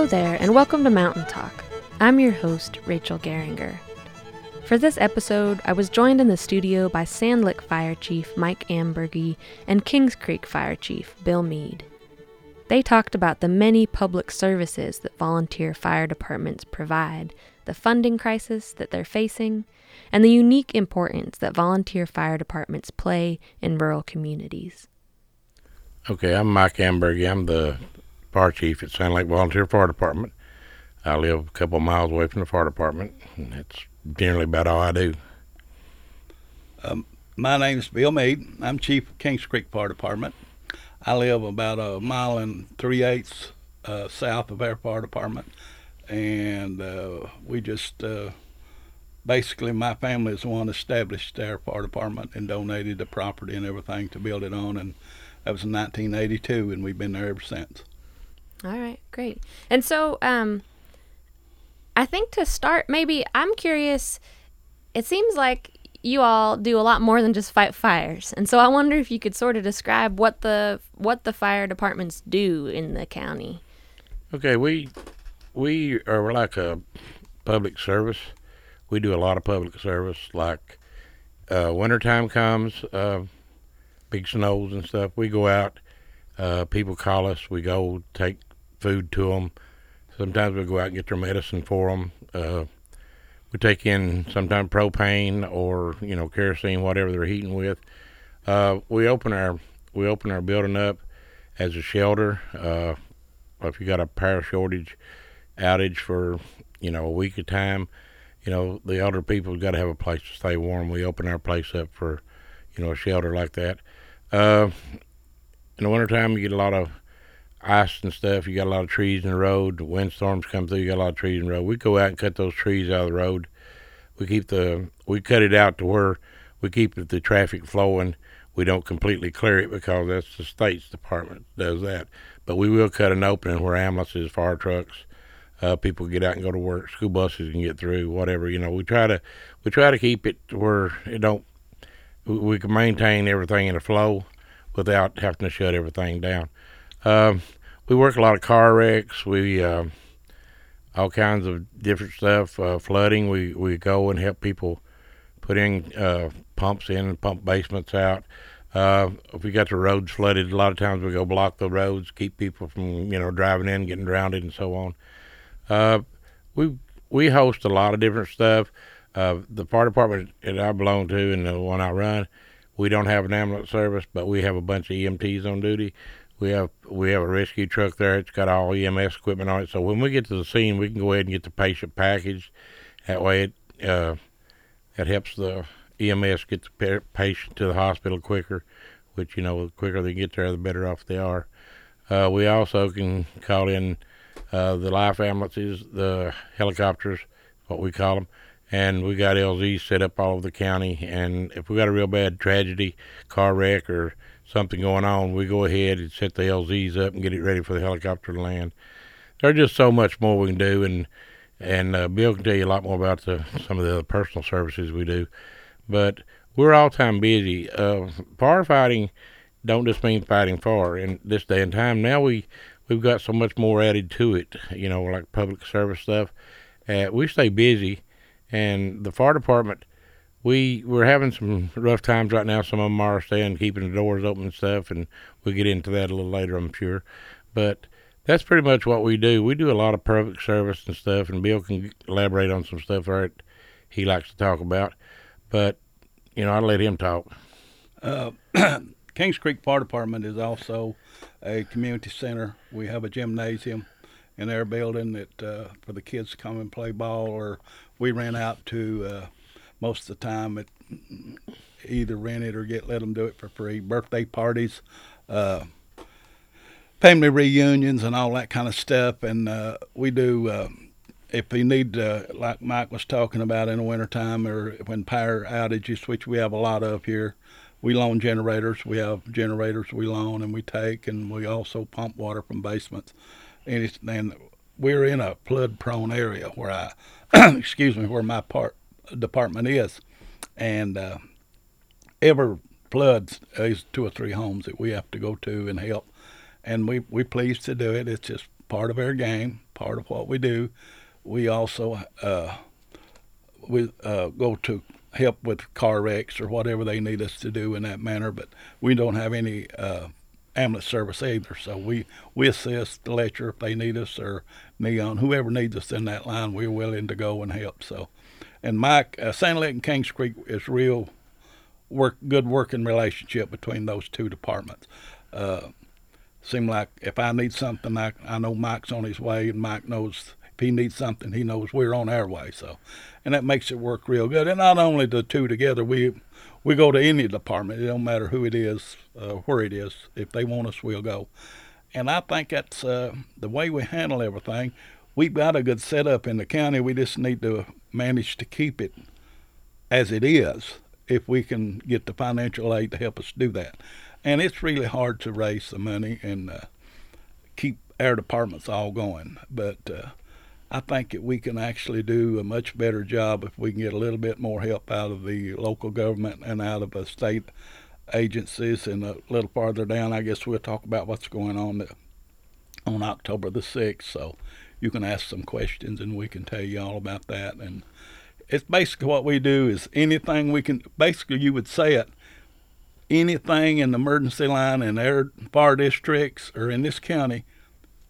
Hello there, and welcome to Mountain Talk. I'm your host, Rachel Geringer. For this episode, I was joined in the studio by Sand Lick Fire Chief Mike Amburgey and Kings Creek Fire Chief Bill Mead. They talked about the many public services that volunteer fire departments provide, the funding crisis that they're facing, and the unique importance that volunteer fire departments play in rural communities. Okay, I'm Mike Amburgey. I'm the fire chief at Sand Lick Volunteer Fire Department. I live a couple miles away from the fire department, and that's generally about all I do. Um, my name is Bill Mead. I'm chief of Kings Creek Fire Department. I live about a mile and three eighths uh, south of our fire department, and uh, we just uh, basically my family is the one established our fire department and donated the property and everything to build it on, and that was in 1982, and we've been there ever since. All right, great. And so, um, I think to start, maybe I'm curious. It seems like you all do a lot more than just fight fires, and so I wonder if you could sort of describe what the what the fire departments do in the county. Okay, we we are like a public service. We do a lot of public service. Like uh, wintertime comes, uh, big snows and stuff. We go out. Uh, people call us. We go take food to them. Sometimes we go out and get their medicine for them. Uh, we take in sometimes propane or you know kerosene, whatever they're heating with. Uh, we open our we open our building up as a shelter. Uh, if you got a power shortage, outage for you know a week of time, you know the elder people got to have a place to stay warm. We open our place up for you know a shelter like that. Uh, in the wintertime, you get a lot of ice and stuff. You got a lot of trees in the road. Windstorms come through. You got a lot of trees in the road. We go out and cut those trees out of the road. We keep the we cut it out to where we keep the traffic flowing. We don't completely clear it because that's the state's department does that. But we will cut an opening where ambulances, fire trucks, uh, people get out and go to work. School buses can get through. Whatever you know, we try to we try to keep it where it don't. We can maintain everything in a flow without having to shut everything down. Um, we work a lot of car wrecks. We uh, all kinds of different stuff. Uh, flooding. We we go and help people put in uh, pumps in and pump basements out. Uh, if we got the roads flooded, a lot of times we go block the roads, keep people from you know driving in, getting drowned, and so on. Uh, we we host a lot of different stuff. Uh, the fire department that I belong to and the one I run, we don't have an ambulance service, but we have a bunch of EMTs on duty. We have we have a rescue truck there. It's got all EMS equipment on it. So when we get to the scene, we can go ahead and get the patient packaged. That way, it uh, that helps the EMS get the patient to the hospital quicker. Which you know, the quicker they get there, the better off they are. Uh, we also can call in uh, the life ambulances, the helicopters, what we call them, and we got LZ set up all over the county. And if we got a real bad tragedy, car wreck, or something going on, we go ahead and set the LZs up and get it ready for the helicopter to land. There's just so much more we can do, and and uh, Bill can tell you a lot more about the, some of the other personal services we do. But we're all time busy. Uh, firefighting don't just mean fighting fire. In this day and time, now we we've got so much more added to it. You know, like public service stuff. Uh, we stay busy, and the fire department we we're having some rough times right now. Some of them are staying, keeping the doors open and stuff, and we'll get into that a little later, I'm sure. But that's pretty much what we do. We do a lot of public service and stuff, and Bill can elaborate on some stuff that he likes to talk about. But you know, I'll let him talk. Uh, Kings Creek Fire Department is also a community center. We have a gymnasium in our building that uh, for the kids to come and play ball, or we rent out to uh, most of the time it either rent it or get let them do it for free. Birthday parties, uh, family reunions, and all that kind of stuff. And uh, we do. Uh, if you need, uh, like Mike was talking about in the wintertime or when power outages, which we have a lot of here, we loan generators. We have generators we loan and we take, and we also pump water from basements. And, and we're in a flood-prone area where I, excuse me, where my part department is, and uh, every flood is two or three homes that we have to go to and help, and we we pleased to do it. It's just part of our game, part of what we do. We also uh, we uh, go to help with car wrecks or whatever they need us to do in that manner, but we don't have any uh, ambulance service either. So we, we assist the Letcher if they need us or Neon, whoever needs us in that line, we're willing to go and help. So, and Mike, uh, Sand Lick and Kings Creek is real work, good working relationship between those two departments. Uh, seem like if I need something, I, I know Mike's on his way, and Mike knows if he needs something, he knows we're on our way. So, and that makes it work real good. And not only the two together, we we go to any department. It don't matter who it is, uh, where it is. If they want us, we'll go. And I think that's uh, the way we handle everything. We've got a good setup in the county. We just need to manage to keep it as it is if we can get the financial aid to help us do that. And it's really hard to raise the money and uh, keep our departments all going. But uh, I think that we can actually do a much better job if we can get a little bit more help out of the local government and out of the state agencies. And a little farther down, I guess we'll talk about what's going on on October the 6th. So you can ask some questions and we can tell you all about that. And it's basically what we do is anything we can, basically, you would say it, anything in the emergency line in our fire districts or in this county,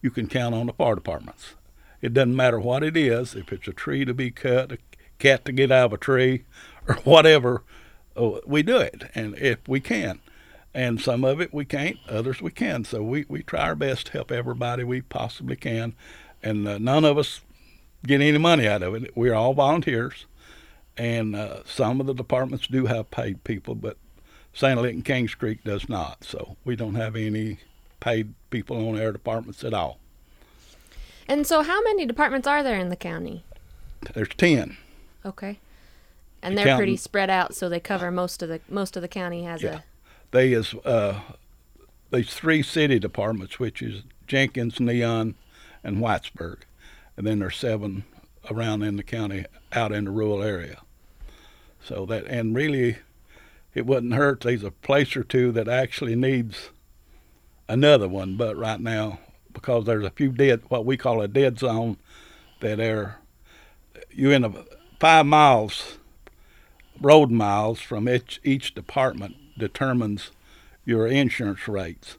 you can count on the fire departments. It doesn't matter what it is, if it's a tree to be cut, a cat to get out of a tree, or whatever, oh, we do it, and if we can. And some of it we can't, others we can. So we, we try our best to help everybody we possibly can. And uh, none of us get any money out of it. We're all volunteers. And uh, some of the departments do have paid people, but Sand Lick and Kings Creek does not. So we don't have any paid people on our departments at all. And so, how many departments are there in the county? There's ten. Okay. And they're pretty spread out, so they cover most of the most of the county has yeah. a. They is uh, there's three city departments, which is Jenkins, Neon, and Whitesburg, and then there's seven around in the county out in the rural area. So that and really, it wouldn't hurt. There's a place or two that actually needs another one, but right now because there's a few dead, what we call a dead zone, that are you're in a five miles, road miles from each each department determines your insurance rates,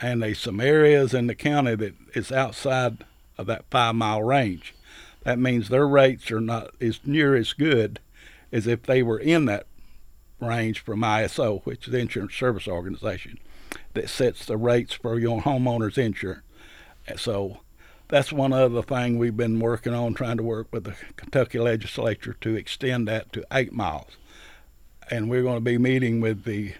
and there's some areas in the county that is outside of that five mile range. That means their rates are not as near as good as if they were in that range from ISO, which is the Insurance Service Organization, that sets the rates for your homeowner's insurance. So that's one other thing we've been working on, trying to work with the Kentucky legislature to extend that to eight miles. And we're going to be meeting with the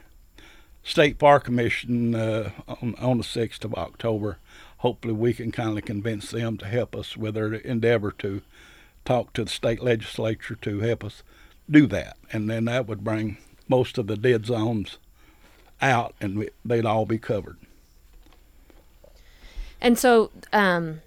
State Fire Commission uh, on, on the 6th of October. Hopefully, we can kind of convince them to help us with their endeavor to talk to the state legislature to help us do that. And then that would bring most of the dead zones out and they'd all be covered. And so, um,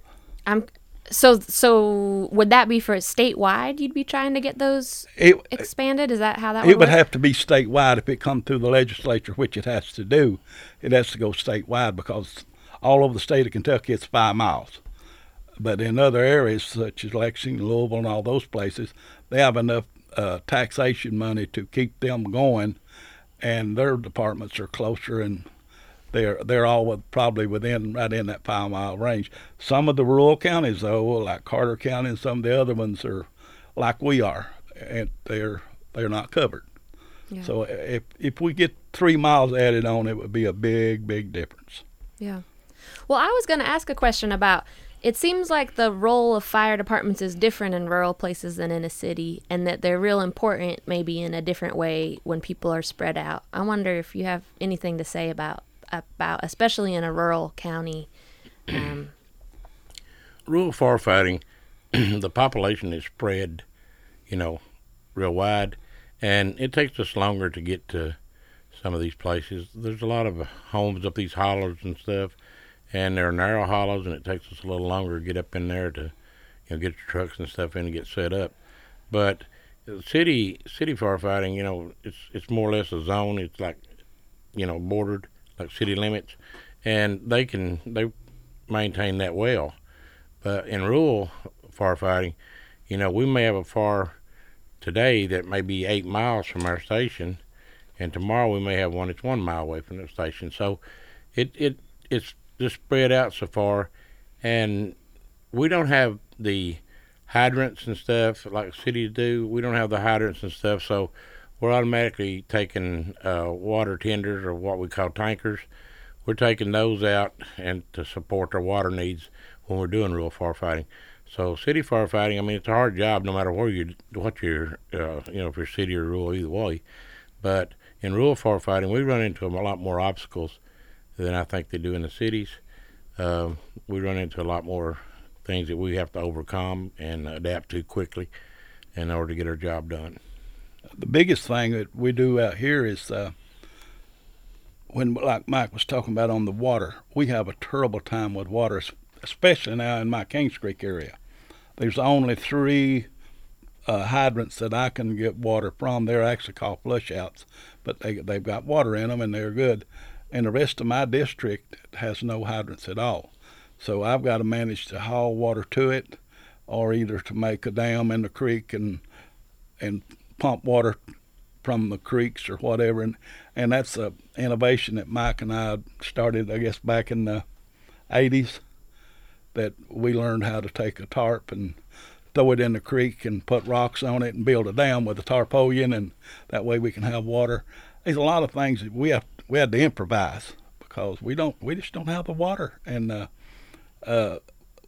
I'm so so. Would that be for statewide? You'd be trying to get those it, expanded. Is that how that? Would it would work? have to be statewide if it comes through the legislature, which it has to do. It has to go statewide because all over the state of Kentucky it's five miles. But in other areas such as Lexington, Louisville, and all those places, they have enough uh, taxation money to keep them going, and their departments are closer and they're they're all probably within right in that five mile range. Some of the rural counties, though, like Carter County and some of the other ones, are like we are, and they're they're not covered. Yeah. So if if we get three miles added on, it would be a big big difference. Yeah. Well, I was going to ask a question about. It seems like the role of fire departments is different in rural places than in a city, and that they're real important maybe in a different way when people are spread out. I wonder if you have anything to say about about, especially in a rural county. Um, rural firefighting, the population is spread, you know, real wide, and it takes us longer to get to some of these places. There's a lot of homes up these hollows and stuff, and they're narrow hollows, and it takes us a little longer to get up in there to, you know, get your trucks and stuff in and get set up. But city city firefighting, you know, it's it's more or less a zone. It's like, you know, bordered like city limits, and they can they maintain that well. But in rural firefighting, you know, we may have a fire today that may be eight miles from our station, and tomorrow we may have one that's one mile away from the station. So it it it's just spread out so far, and we don't have the hydrants and stuff like cities do. We don't have the hydrants and stuff, so we're automatically taking uh, water tenders or what we call tankers. We're taking those out and to support our water needs when we're doing rural firefighting. So city firefighting, I mean, it's a hard job no matter where you what you're, uh, you know, if you're city or rural, either way. But in rural firefighting, we run into a lot more obstacles than I think they do in the cities. Uh, we run into a lot more things that we have to overcome and adapt to quickly in order to get our job done. The biggest thing that we do out here is uh, when, like Mike was talking about on the water, we have a terrible time with water, especially now in my Kings Creek area. There's only three uh, hydrants that I can get water from. They're actually called flushouts, but they they've got water in them and they're good. And the rest of my district has no hydrants at all. So I've got to manage to haul water to it, or either to make a dam in the creek and and pump water from the creeks or whatever. And and that's a innovation that Mike and I started, I guess, back in the 80s. That we learned how to take a tarp and throw it in the creek and put rocks on it and build a dam with a tarpaulin, and that way we can have water. There's a lot of things that we have we had to improvise because we don't we just don't have the water and uh, uh,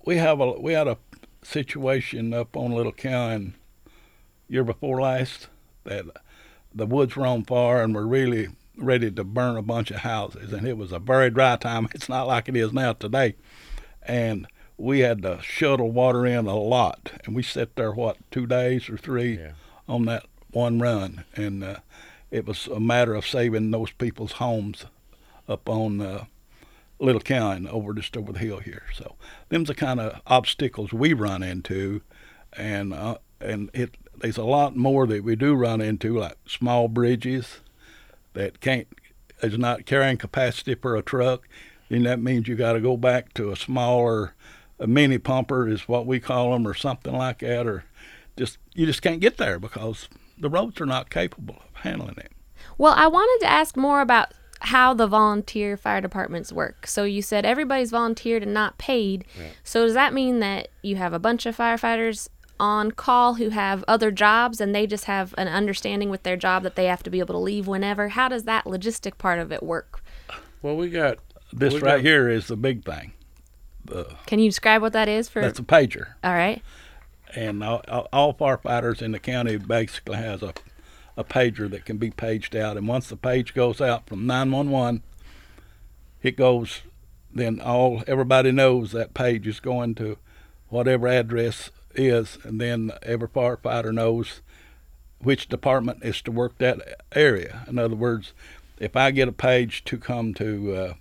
we have a we had a situation up on Little Colly year before last that the woods were on fire and we're really ready to burn a bunch of houses and it was a very dry time. It's not like it is now today, and we had to shuttle water in a lot and we sat there what two days or three yeah. on that one run and uh, it was a matter of saving those people's homes up on uh, Little Colly over just over the hill here. So them's the kind of obstacles we run into, and uh, and it there's a lot more that we do run into, like small bridges that can't is not carrying capacity for a truck. Then that means you got to go back to a smaller, a mini pumper is what we call them, or something like that, or just you just can't get there because the roads are not capable of handling it. Well, I wanted to ask more about how the volunteer fire departments work. So you said everybody's volunteered and not paid. Yeah. So does that mean that you have a bunch of firefighters on call who have other jobs and they just have an understanding with their job that they have to be able to leave whenever? How does that logistic part of it work? Well, we got this we right got, here is the big thing. The, Can you describe what that is for? That's a pager. All right. And all, all firefighters in the county basically has a a pager that can be paged out. And once the page goes out from 911, it goes, then all everybody knows that page is going to whatever address is, and then every firefighter knows which department is to work that area. In other words, if I get a page to come to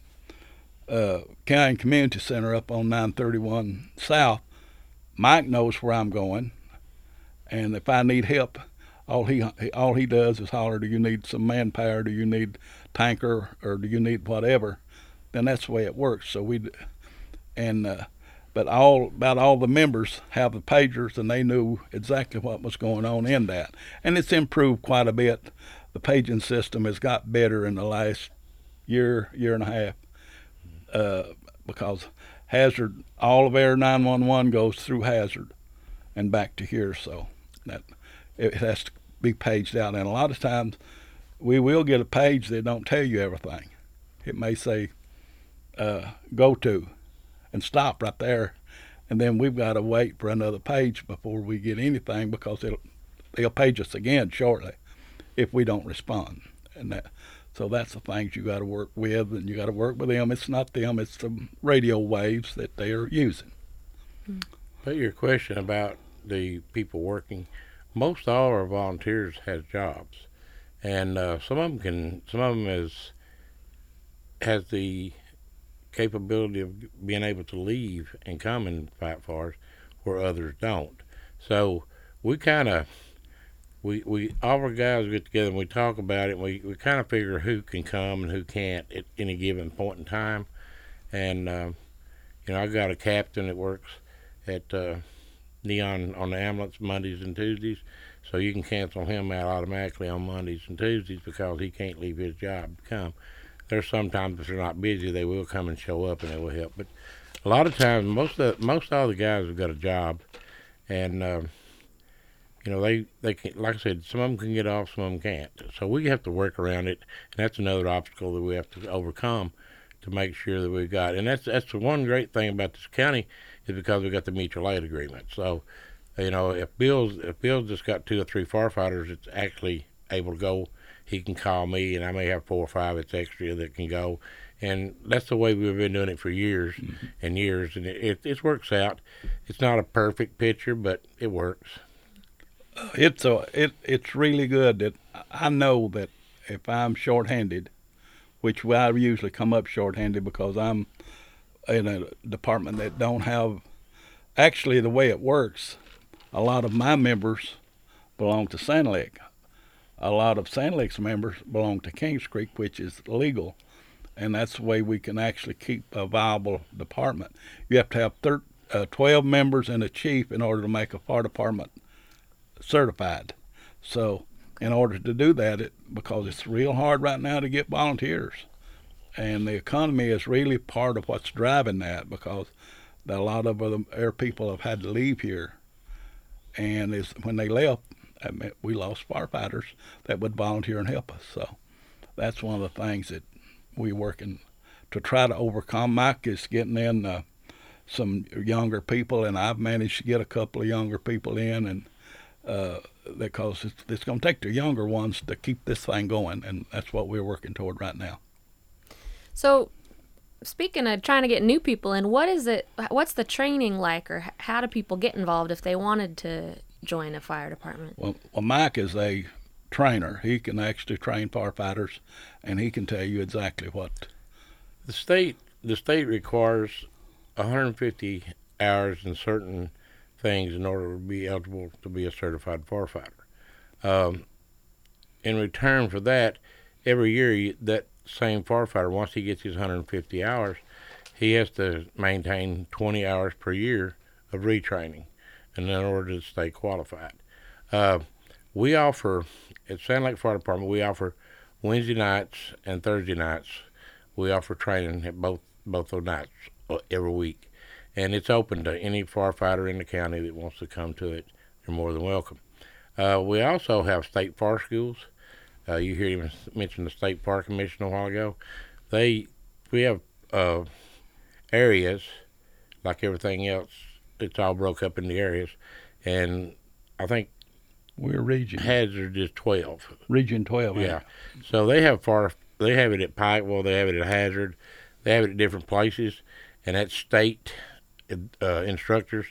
uh, uh, County Community Center up on 931 South, Mike knows where I'm going, and if I need help all he all he does is holler, "Do you need some manpower? Do you need tanker, or do you need whatever?" Then that's the way it works. So we, and uh, but all about all the members have the pagers, and they knew exactly what was going on in that, and it's improved quite a bit. The paging system has got better in the last year, year and a half, uh, because Hazard, all of Air 911 goes through Hazard, and back to here. So that it has to be paged out. And a lot of times we will get a page that don't tell you everything. It may say uh, go to and stop right there. And then we've got to wait for another page before we get anything because it'll, they'll page us again shortly if we don't respond. And that, so that's the things you got to work with, and you got to work with them. It's not them; it's the radio waves that they are using. But your question about the people working, most all our volunteers has jobs, and uh, some of them can. Some of them is has the capability of being able to leave and come and fight for us where others don't. So we kind of we we all our guys get together and we talk about it. And we we kind of figure who can come and who can't at any given point in time. And uh, you know, I've got a captain that works at uh, Neon on the ambulance Mondays and Tuesdays, so you can cancel him out automatically on Mondays and Tuesdays because he can't leave his job to come. There's sometimes if they're not busy, they will come and show up and it will help. But a lot of times, most of the, most all the guys have got a job, and uh, you know they they can like I said, some of them can get off, some of them can't. So we have to work around it, and that's another obstacle that we have to overcome to make sure that we've got. And that's that's the one great thing about this county is because we got the mutual aid agreement. So you know if Bill's if Bill's just got two or three firefighters it's actually able to go, he can call me, and I may have four or five that's extra that can go. And that's the way we've been doing it for years mm-hmm. and years, and it, it, it works out. It's not a perfect picture, but it works it's a it it's really good that I know that if I'm shorthanded, which I usually come up shorthanded because I'm in a department that don't have. Actually, the way it works, a lot of my members belong to Sand Lick. A lot of Sand Lick's members belong to Kings Creek, which is legal, and that's the way we can actually keep a viable department. You have to have thir- uh, 12 members and a chief in order to make a fire department certified. So, in order to do that, it, because it's real hard right now to get volunteers, and the economy is really part of what's driving that because a lot of other air people have had to leave here, and when they left, I mean, we lost firefighters that would volunteer and help us. So, that's one of the things that we're working to try to overcome. Mike is getting in uh, some younger people, and I've managed to get a couple of younger people in, and uh, because it's, it's going to take the younger ones to keep this thing going, and that's what we're working toward right now. So, speaking of trying to get new people in, what is it? What's the training like, or how do people get involved if they wanted to join a fire department? Well, well Mike is a trainer. He can actually train firefighters, and he can tell you exactly what. The state the state requires 150 hours in certain things in order to be eligible to be a certified firefighter. Um, in return for that, every year you, that same firefighter, once he gets his 150 hours, he has to maintain 20 hours per year of retraining, and in order to stay qualified. Uh, we offer at Sand Lick Fire Department. We offer Wednesday nights and Thursday nights. We offer training at both both those nights uh, every week and it's open to any firefighter in the county that wants to come to it. You're more than welcome. Uh, we also have state fire schools. Uh, you hear him mention the state fire commission a while ago. They we have uh, areas like everything else. It's all broke up into areas, and I think we're region hazard is twelve. Region twelve. Yeah. yeah. So they have far. They have it at Pikeville. They have it at Hazard. They have it at different places, and that state uh, instructors.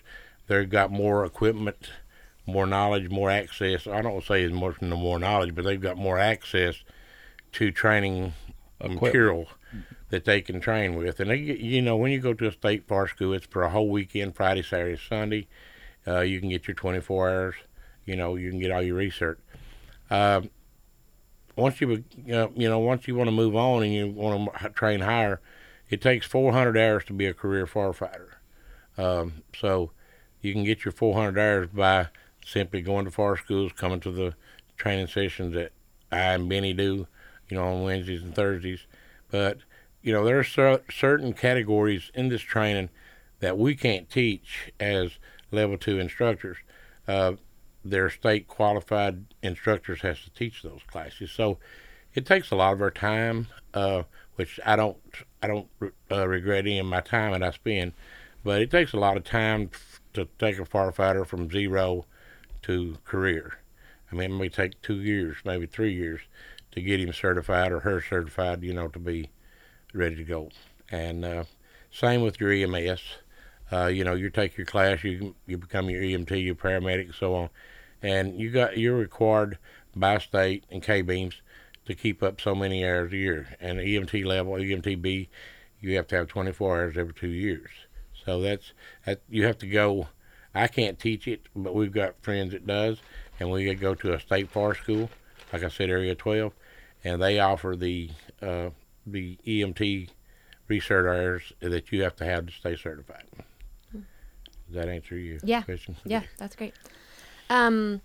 They've got more equipment, more knowledge, more access. I don't say as much no more knowledge, but they've got more access to training equipment. material that they can train with. And they, you know, when you go to a state fire school, it's for a whole weekend, Friday, Saturday, Sunday. Uh, you can get your 24 hours. You know, you can get all your research. Uh, once you, uh, you know, once you want to move on and you want to train higher, it takes 400 hours to be a career firefighter. Um, so you can get your 400 hours by simply going to fire schools, coming to the training sessions that I and Benny do, you know, on Wednesdays and Thursdays. But you know, there are cer- certain categories in this training that we can't teach as level two instructors. Uh, their state qualified instructors has to teach those classes. So it takes a lot of our time, uh, which I don't I don't uh, regret any of my time that I spend but it takes a lot of time to take a firefighter from zero to career. I mean, it may take two years, maybe three years, to get him certified or her certified, you know, to be ready to go. And uh, same with your EMS. Uh, you know, you take your class, you you become your EMT, your paramedic, so on, and you got you're required by state and KBEMS to keep up so many hours a year. And EMT level, EMT B, you have to have 24 hours every two years. So that's that you have to go. I can't teach it, but we've got friends that does, and we go to a state fire school, like I said, Area 12, and they offer the uh, the EMT recert hours that you have to have to stay certified. Does that answer your Yeah. question? Yeah, that's great. Um,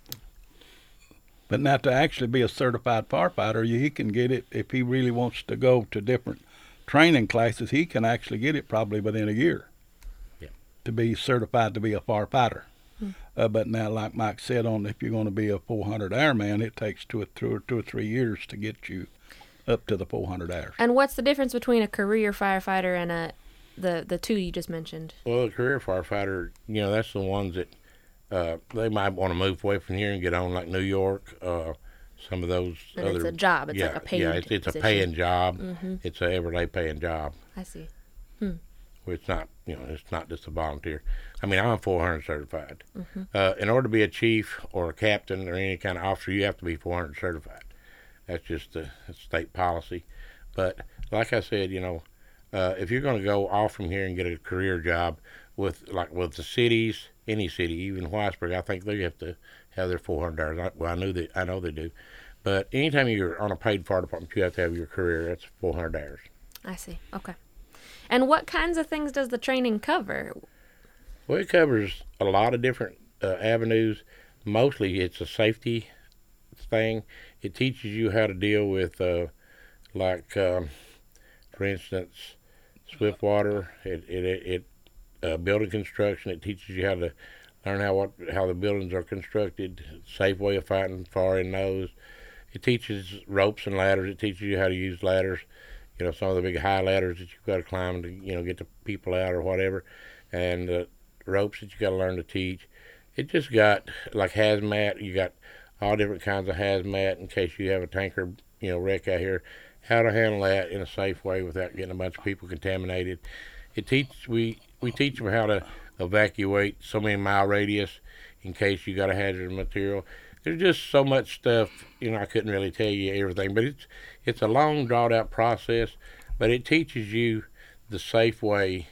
But now to actually be a certified firefighter, you- he can get it if he really wants to go to different training classes. He can actually get it probably within a year. Yeah. To be certified to be a firefighter. Uh, but now, like Mike said, on if you're going to be a 400 airman, it takes two or two or two or three years to get you up to the 400 hours. and what's the difference between a career firefighter and a the the two you just mentioned? Well, a career firefighter, you know, that's the ones that uh, they might want to move away from here and get on, like New York, uh, some of those And other. it's a job. It's yeah, like a paid. yeah, it's, it's a paying job. Mhm. It's a everyday paying job. I see. Where it's not, you know, it's not just a volunteer. I mean, I'm 400 certified. Mm-hmm. Uh, in order to be a chief or a captain or any kind of officer, you have to be 400 certified. That's just the that's state policy. But like I said, you know, uh, if you're going to go off from here and get a career job with like with the cities, any city, even Whitesburg, I think they have to have their 400 hours. I, well, I knew that I know they do. But anytime you're on a paid fire department, you have to have your career. That's 400 hours. I see. Okay. And what kinds of things does the training cover? Well, it covers a lot of different uh, avenues. Mostly, it's a safety thing. It teaches you how to deal with, uh, like, um, for instance, swift water. It it it, it uh, building construction. It teaches you how to learn how what how the buildings are constructed. Safe way of fighting fire and nose. It teaches ropes and ladders. It teaches you how to use ladders. You know, some of the big high ladders that you've got to climb to you know get the people out or whatever, and uh, ropes that you got to learn to teach. It just got like hazmat. You got all different kinds of hazmat in case you have a tanker, you know, wreck out here. How to handle that in a safe way without getting a bunch of people contaminated. It teach we we teach them how to evacuate so many mile radius in case you got a hazardous material. There's just so much stuff, you know. I couldn't really tell you everything, but it's it's a long, drawn out process. But it teaches you the safe way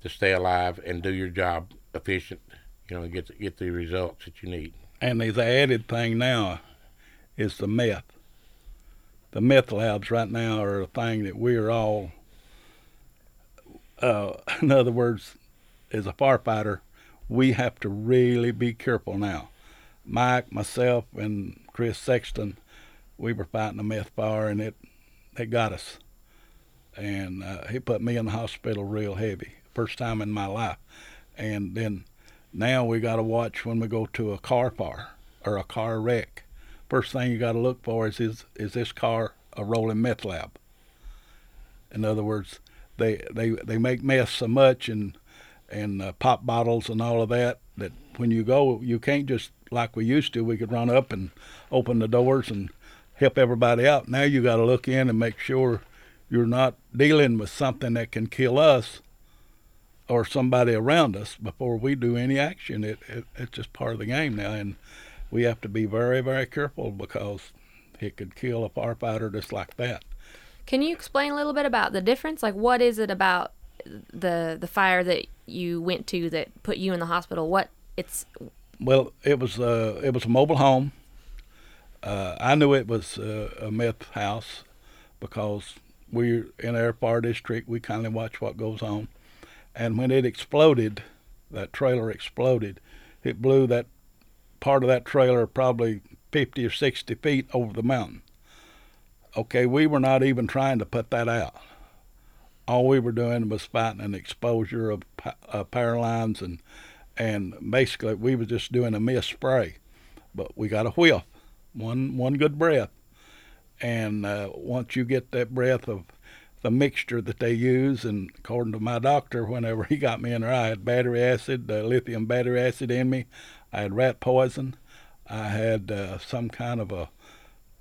to stay alive and do your job efficient, you know, get get the results that you need. And the added thing now is the meth. The meth labs right now are a thing that we're all, uh, in other words, as a firefighter, we have to really be careful now. Mike, myself, and Chris Sexton, we were fighting a meth fire, and it it got us. And uh, he put me in the hospital real heavy, first time in my life. And then now we got to watch when we go to a car fire or a car wreck. First thing you got to look for is, is is this car a rolling meth lab? In other words, they they they make meth so much and and uh, pop bottles and all of that that when you go you can't just like we used to we could run up and open the doors and help everybody out. Now you got to look in and make sure you're not dealing with something that can kill us or somebody around us before we do any action. It, it it's just part of the game now, and we have to be very very careful because it could kill a firefighter just like that. Can you explain a little bit about the difference? Like, what is it about the the fire that you went to that put you in the hospital? What it's Well, it was uh, it was a mobile home. Uh, I knew it was uh, a meth house because we're in our fire district. We kindly watch what goes on, and when it exploded, that trailer exploded. It blew that part of that trailer probably 50 or 60 feet over the mountain. Okay, we were not even trying to put that out. All we were doing was fighting an exposure of uh, power lines and and basically we was just doing a mist spray, but we got a whiff, one one good breath, and uh, once you get that breath of the mixture that they use, and according to my doctor, whenever he got me in there, I had battery acid, uh, lithium battery acid in me, I had rat poison, I had uh, some kind of a,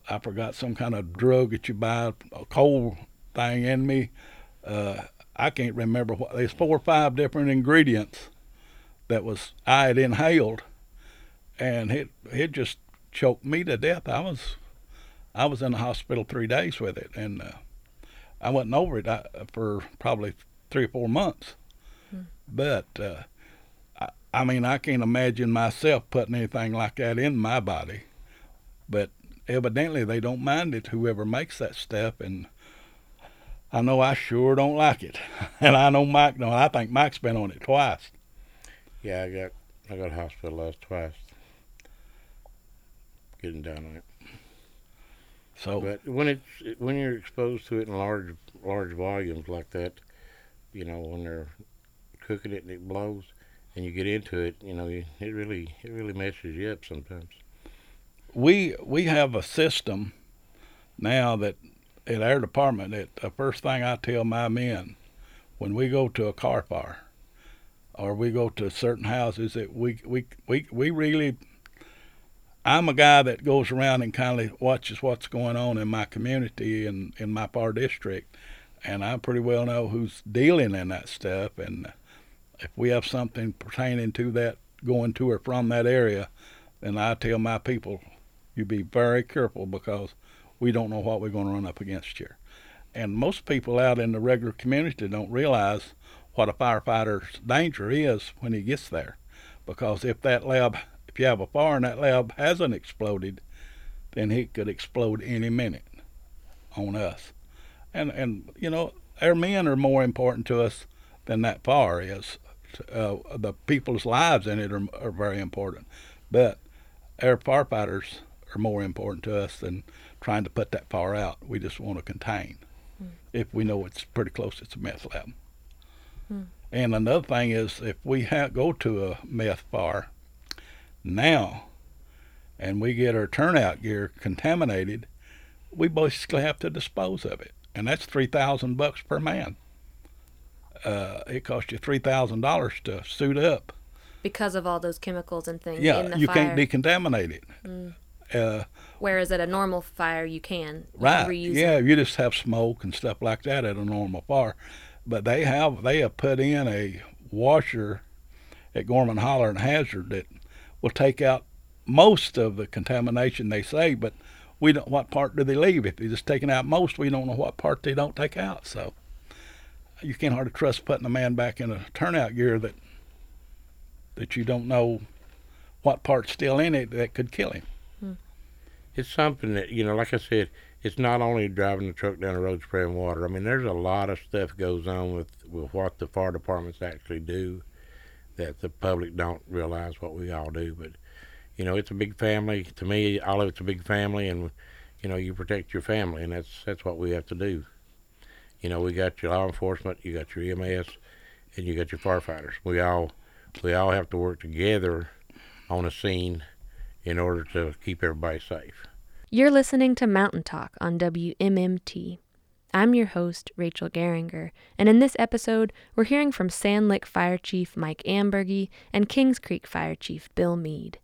I forgot some kind of drug that you buy, a cold thing in me. Uh, I can't remember what. There's four or five different ingredients that was I had inhaled, and it it just choked me to death. I was I was in the hospital three days with it, and uh, I wasn't over it I, for probably three or four months. Hmm. But uh, I, I mean, I can't imagine myself putting anything like that in my body. But evidently, they don't mind it. Whoever makes that stuff, and I know I sure don't like it. and I know Mike. No, I think Mike's been on it twice. Yeah, I got I got hospitalized twice. Getting down on it. So, but when it's when you're exposed to it in large large volumes like that, you know, when they're cooking it and it blows, and you get into it, you know, it really it really messes you up sometimes. We we have a system now that at our department that the first thing I tell my men when we go to a car fire or we go to certain houses that we we we, we really I'm a guy that goes around and kind of watches what's going on in my community and in my fire district, and I pretty well know who's dealing in that stuff. And if we have something pertaining to that going to or from that area, then I tell my people, you be very careful because we don't know what we're going to run up against here. And most people out in the regular community don't realize what a firefighter's danger is when he gets there, because if that lab if you have a fire and that lab hasn't exploded, then it could explode any minute on us. And and you know, our men are more important to us than that fire is. Uh, the people's lives in it are, are very important, but our firefighters are more important to us than trying to put that fire out. We just want to contain, mm. if we know it's pretty close. It's a meth lab. Mm. And another thing is, if we ha- go to a meth fire, now and we get our turnout gear contaminated, we basically have to dispose of it, and that's three thousand bucks per man. Uh, it costs you three thousand dollars to suit up because of all those chemicals and things. Yeah, you fire. can't decontaminate it. Mm. Uh, Whereas at a normal fire, you can right. yeah, it. you just have smoke and stuff like that at a normal fire, but they have they have put in a washer at Gorman Holler and Hazard that will take out most of the contamination they say, but we don't. What part do they leave? If they're just taking out most, we don't know what part they don't take out. So you can't hardly trust putting a man back in a turnout gear that that you don't know what part's still in it that could kill him. Hmm. It's something that you know, like I said, it's not only driving the truck down the road spraying water. I mean, there's a lot of stuff goes on with with what the fire departments actually do that the public don't realize what we all do. But you know, it's a big family. To me, all of it's a big family, and you know, you protect your family, and that's that's what we have to do. You know, we got your law enforcement, you got your EMS, and you got your firefighters. We all we all have to work together on a scene in order to keep everybody safe. You're listening to Mountain Talk on WMMT. I'm your host, Rachel Geringer, and in this episode, we're hearing from Sand Lick Fire Chief Mike Amburgey and Kings Creek Fire Chief Bill Mead.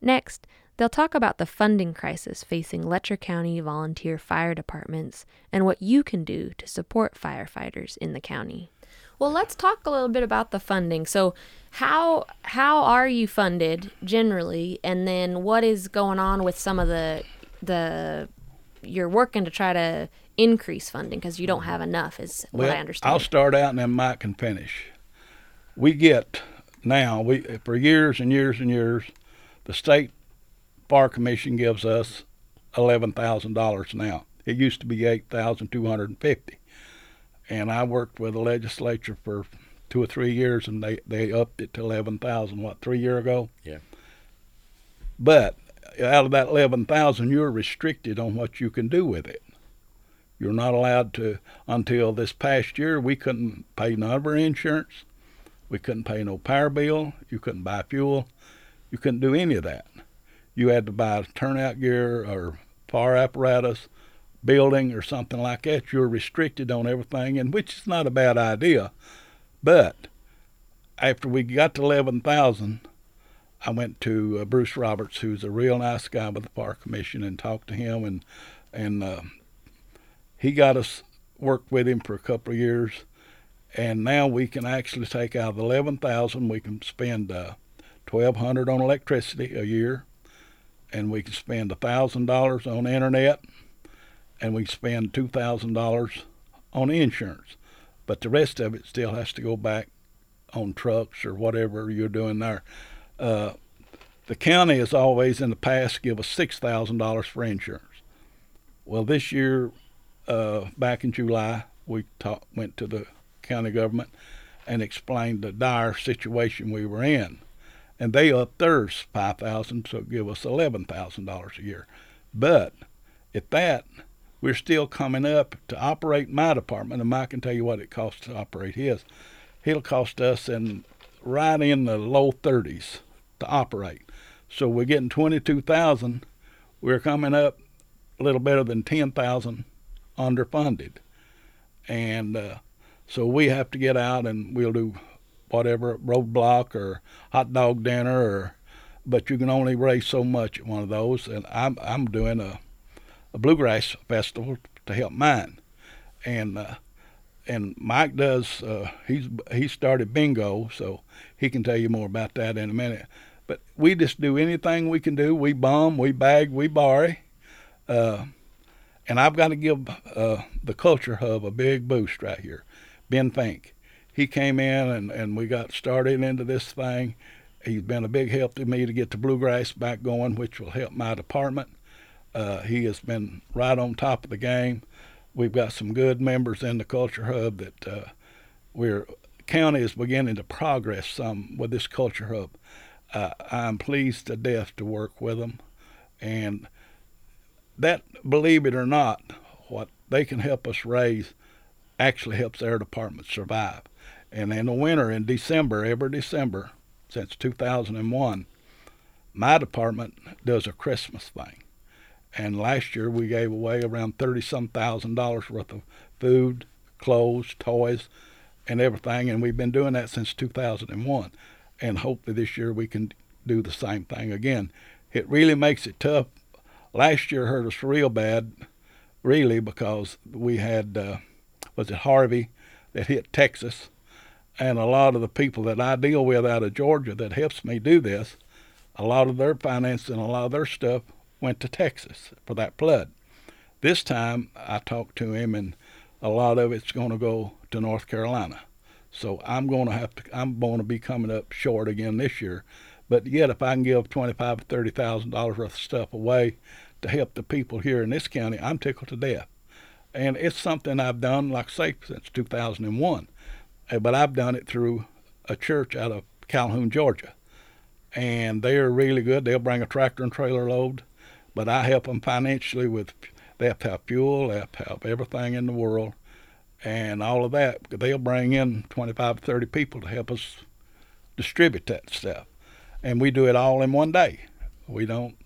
Next, they'll talk about the funding crisis facing Letcher County volunteer fire departments and what you can do to support firefighters in the county. Well, let's talk a little bit about the funding. So, how how are you funded generally, and then what is going on with some of the the you're working to try to increase funding because you don't mm-hmm. have enough, is well, what I understand. I'll start out and then Mike can finish. We get now we for years and years and years, the state fire commission gives us eleven thousand dollars now. It used to be eight thousand two hundred and fifty, and I worked with the legislature for two or three years, and they they upped it to eleven thousand. What three year ago? Yeah. But out of that eleven thousand, you're restricted on what you can do with it. You're not allowed to, until this past year, we couldn't pay none of our insurance. We couldn't pay no power bill. You couldn't buy fuel. You couldn't do any of that. You had to buy turnout gear or fire apparatus, building or something like that. You're restricted on everything, and which is not a bad idea. But after we got to 11,000, I went to uh, Bruce Roberts, who's a real nice guy with the Fire Commission, and talked to him and and uh, he got us worked with him for a couple of years, and now we can actually take out of eleven thousand. We can spend uh, twelve hundred on electricity a year, and we can spend thousand dollars on internet, and we spend two thousand dollars on insurance, but the rest of it still has to go back on trucks or whatever you're doing there. Uh, the county has always in the past give us six thousand dollars for insurance. Well, this year, uh, back in July, we talk, went to the county government and explained the dire situation we were in, and they upped theirs five thousand, so give us eleven thousand dollars a year. But at that, we're still coming up to operate my department, and Mike can tell you what it costs to operate his. It'll cost us in right in the low thirties to operate. So we're getting twenty-two thousand. We're coming up a little better than ten thousand underfunded, and uh, so we have to get out and we'll do whatever roadblock or hot dog dinner or. But you can only raise so much at one of those, and I'm I'm doing a, a bluegrass festival to help mine, and uh, and Mike does. Uh, he's he started bingo, so he can tell you more about that in a minute. But we just do anything we can do. We bomb, we bag, we borrow. Uh, and I've got to give uh, the Culture Hub a big boost right here. Ben Fink. He came in and, and we got started into this thing. He's been a big help to me to get the bluegrass back going, which will help my department. Uh, he has been right on top of the game. We've got some good members in the Culture Hub that uh, we're county is beginning to progress some with this Culture Hub. Uh, I'm pleased to death to work with them, and that, believe it or not, what they can help us raise actually helps their department survive. And in the winter, in December, every December since 2001, my department does a Christmas thing. And last year we gave away around thirty some thousand dollars worth of food, clothes, toys, and everything. And we've been doing that since 2001. And hopefully this year we can do the same thing again. It really makes it tough. Last year hurt us real bad, really, because we had. Uh, was it Harvey that hit Texas. And a lot of the people that I deal with out of Georgia that helps me do this, a lot of their finance and a lot of their stuff went to Texas for that flood. This time I talked to him, and a lot of it's going to go to North Carolina. So I'm going to have to. I'm going to be coming up short again this year. But yet, if I can give twenty-five thirty thousand dollars worth of stuff away to help the people here in this county, I'm tickled to death and it's something I've done, like say, since 2001. Uh, but I've done it through a church out of Calhoun, Georgia, and they are really good. They'll bring a tractor and trailer load, but I help them financially with. They have fuel, they have everything in the world, and all of that. They'll bring in 25, 30 people to help us distribute that stuff, and we do it all in one day. We don't.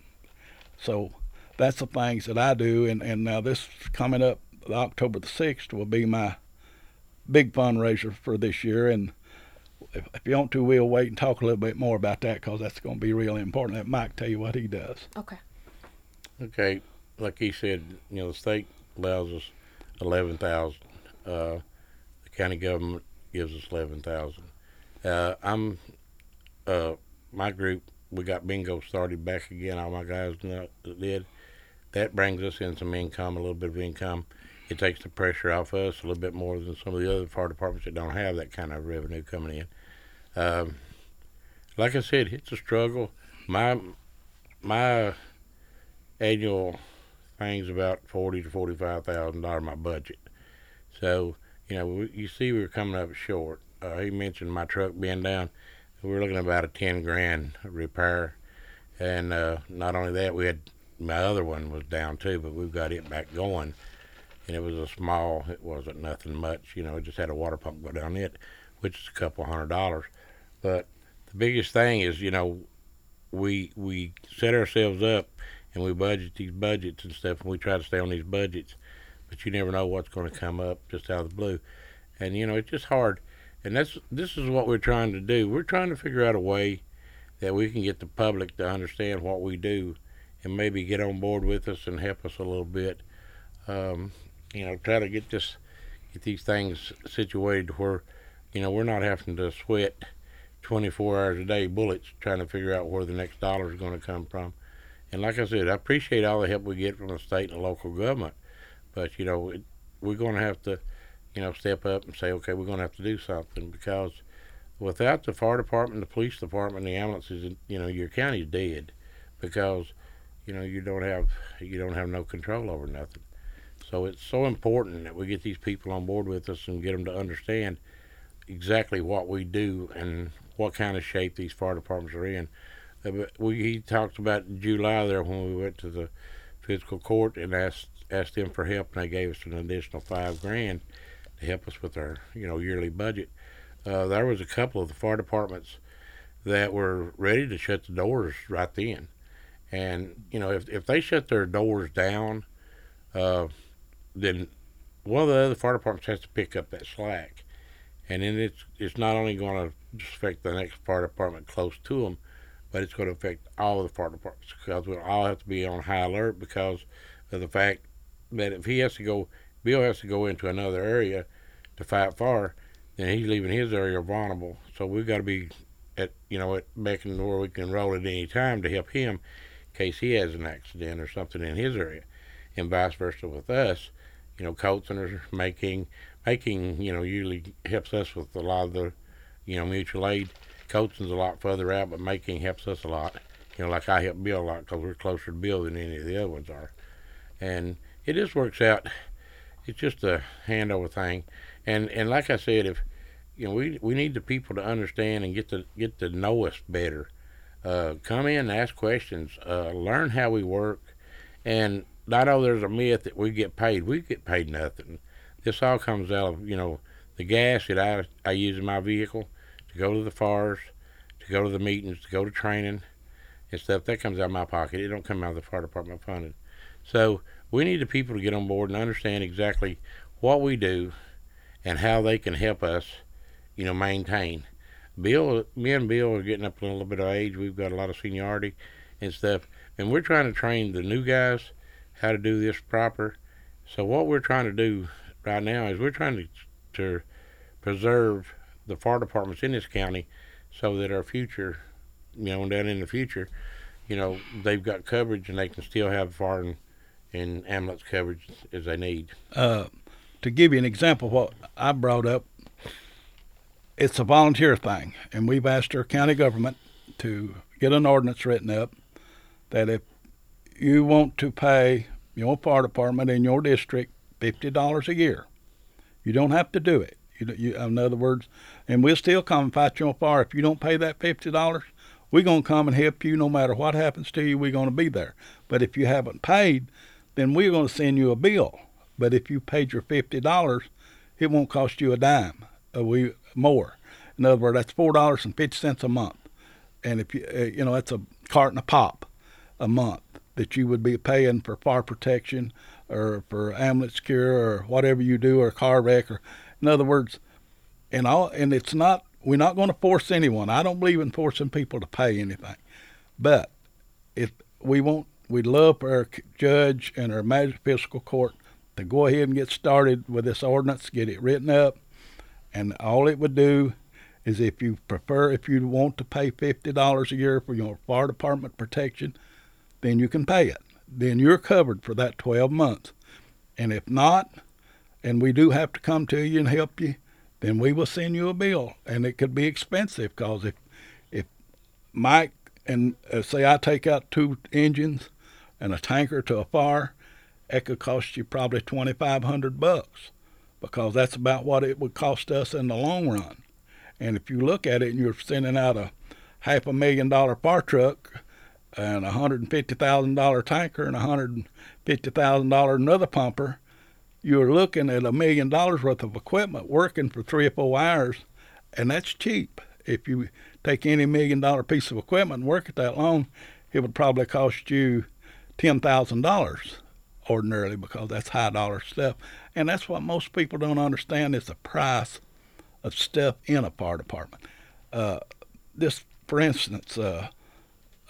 So that's the things that I do, and and now this coming up October the 6th will be my big fundraiser for this year. And if, if you want to, we'll wait and talk a little bit more about that because that's going to be really important. Let Mike tell you what he does. Okay. Okay. Like he said, you know, the state allows us 11000 uh, The county government gives us 11000 uh, I'm, uh, my group, we got bingo started back again. All my guys did. That brings us in some income, a little bit of income it takes the pressure off us a little bit more than some of the other fire departments that don't have that kind of revenue coming in. Um, like I said, it's a struggle. My my annual thing's about forty to forty five thousand dollars my budget. So you know, we, you see, we are coming up short. Uh, he mentioned my truck being down. We are looking at about a ten grand repair, and uh, not only that, we had my other one was down too, but we've got it back going and it was a small. It wasn't nothing much, you know. It just had a water pump go down it, which is a couple hundred dollars. But the biggest thing is, you know, we we set ourselves up and we budget these budgets and stuff, and we try to stay on these budgets. But you never know what's going to come up just out of the blue, and you know it's just hard. And that's this is what we're trying to do. We're trying to figure out a way that we can get the public to understand what we do, and maybe get on board with us and help us a little bit. Um, you know, try to get this, get these things situated where, you know, we're not having to sweat 24 hours a day bullets trying to figure out where the next dollar is going to come from. And like I said, I appreciate all the help we get from the state and the local government, but you know, it, we're going to have to you know, step up and say, okay, we're going to have to do something because without the fire department, the police department, the ambulances, you know, your county's dead because you know you don't have you don't have no control over nothing. So it's so important that we get these people on board with us and get them to understand exactly what we do and what kind of shape these fire departments are in. We he talked about in July there when we went to the fiscal court and asked asked them for help, and they gave us an additional five grand to help us with our you know yearly budget. Uh, there was a couple of the fire departments that were ready to shut the doors right then, and you know if if they shut their doors down, uh, then one of the other fire departments has to pick up that slack, and then it's it's not only going to affect the next fire department close to them, but it's going to affect all the fire departments because we'll all have to be on high alert because of the fact that if he has to go, Bill has to go into another area to fight fire, then he's leaving his area vulnerable. So we've got to be at you know at making where we can roll at any time to help him in case he has an accident or something in his area, and vice versa with us. You know, Colton are Mayking Mayking you know usually helps us with a lot of the you know mutual aid. Colton's a lot further out, but Mayking helps us a lot. You know, like I help Bill a lot because we're closer to Bill than any of the other ones are, and it just works out. It's just a handover thing, and and like I said, if you know we we need the people to understand and get to get to know us better. Uh, come in, ask questions, uh, learn how we work, and I know there's a myth that we get paid. We get paid nothing. This all comes out of you know the gas that I I use in my vehicle to go to the fires, to go to the meetings, to go to training and stuff. That comes out of my pocket. It don't come out of the fire department funding. So we need the people to get on board and understand exactly what we do and how they can help us, you know, maintain. Bill, me and Bill are getting up a little bit of age. We've got a lot of seniority and stuff, and we're trying to train the new guys how to do this proper. So what we're trying to do right now is we're trying to to preserve the fire departments in this county so that our future, you know, down in the future, you know, they've got coverage and they can still have fire and, and ambulance coverage as they need. Uh, to give you an example what I brought up, it's a volunteer thing, and we've asked our county government to get an ordinance written up that if you want to pay your fire department in your district fifty dollars a year, you don't have to do it. You, you, in other words, and we'll still come and fight your fire. If you don't pay that fifty dollars, we're gonna come and help you no matter what happens to you. We're gonna be there. But if you haven't paid, then we're gonna send you a bill. But if you paid your fifty dollars, it won't cost you a dime. Uh, we more. In other words, that's four dollars and fifty cents a month. And if you uh, you know that's a carton of pop a month that you would be paying for fire protection or for ambulance cure or whatever you do or a car wreck or in other words and all and it's not we're not going to force anyone i don't believe in forcing people to pay anything but if we want we'd love for our judge and our magistrate fiscal court to go ahead and get started with this ordinance get it written up and all it would do is if you prefer if you want to pay fifty dollars a year for your fire department protection then you can pay it. Then you're covered for that 12 months. And if not, and we do have to come to you and help you, then we will send you a bill. And it could be expensive because if, if Mike and uh, say I take out two engines and a tanker to a fire, it could cost you probably 2,500 bucks because that's about what it would cost us in the long run. And if you look at it and you're sending out a half a million dollar fire truck and a hundred and fifty thousand dollar tanker and a hundred and fifty thousand dollar another pumper, you're looking at a million dollars worth of equipment working for three or four hours, and that's cheap. If you take any million dollar piece of equipment and work it that long, it would probably cost you ten thousand dollars ordinarily because that's high dollar stuff. And that's what most people don't understand is the price of stuff in a fire department. Uh, this, for instance, uh,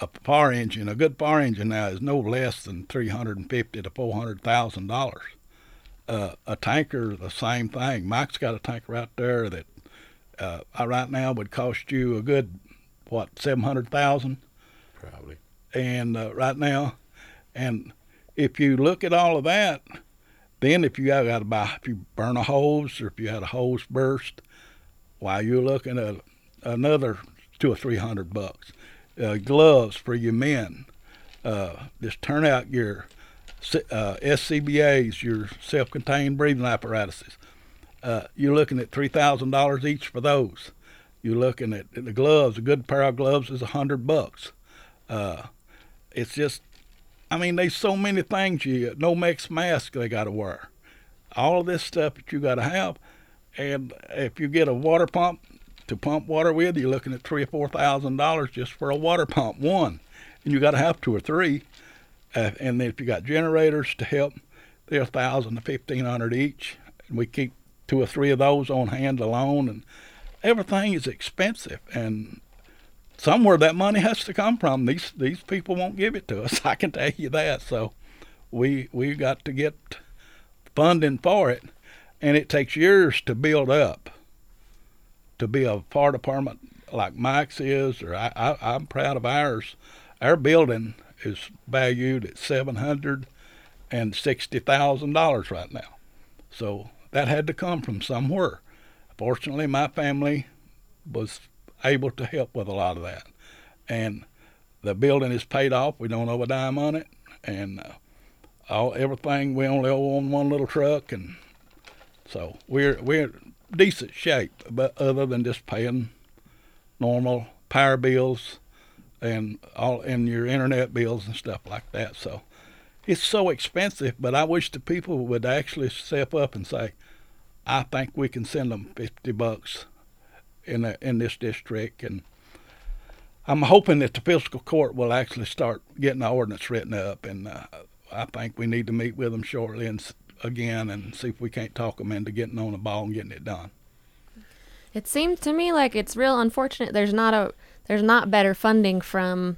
a fire engine, a good fire engine now is no less than three hundred and fifty to four hundred thousand dollars. Uh, a tanker, the same thing. Mike's got a tanker out there that uh, right now would cost you a good what seven hundred thousand. Probably. And uh, right now, and if you look at all of that, Then if you got to buy, if you burn a hose or if you had a hose burst, why you're looking at another two or three hundred bucks. Uh, gloves for your men, uh, this turnout gear, uh, SCBA's, your self-contained breathing apparatuses. Uh, you're looking at three thousand dollars each for those. You're looking at the gloves. A good pair of gloves is a hundred bucks. Uh, it's just, I mean, there's so many things. You Nomex mask mask they got to wear. All of this stuff that you got to have, and if you get a water pump to pump water with, you're looking at three or four thousand dollars just for a water pump one, and you got to have two or three. Uh, and then if you got generators to help, they're a thousand to fifteen hundred each. And we keep two or three of those on hand alone, and everything is expensive. And somewhere that money has to come from. These these people won't give it to us. I can tell you that. So we we got to get funding for it, and it takes years to build up. To be a fire department like Mike's is, or I, I I'm proud of ours. Our building is valued at seven hundred and sixty thousand dollars right now. So that had to come from somewhere. Fortunately, my family was able to help with a lot of that, and the building is paid off. We don't owe a dime on it, and uh, all everything we only owe on one little truck, and so we're we're decent shape, but other than just paying normal power bills and all and your internet bills and stuff like that. So it's so expensive, but I wish the people would actually step up and say, I think we can send them 50 bucks in a, in this district and I'm hoping that the fiscal court will actually start getting the ordinance written up and uh, I think we need to meet with them shortly and again and see if we can't talk them into getting on the ball and getting it done. It seems to me like it's real unfortunate there's not a there's not better funding from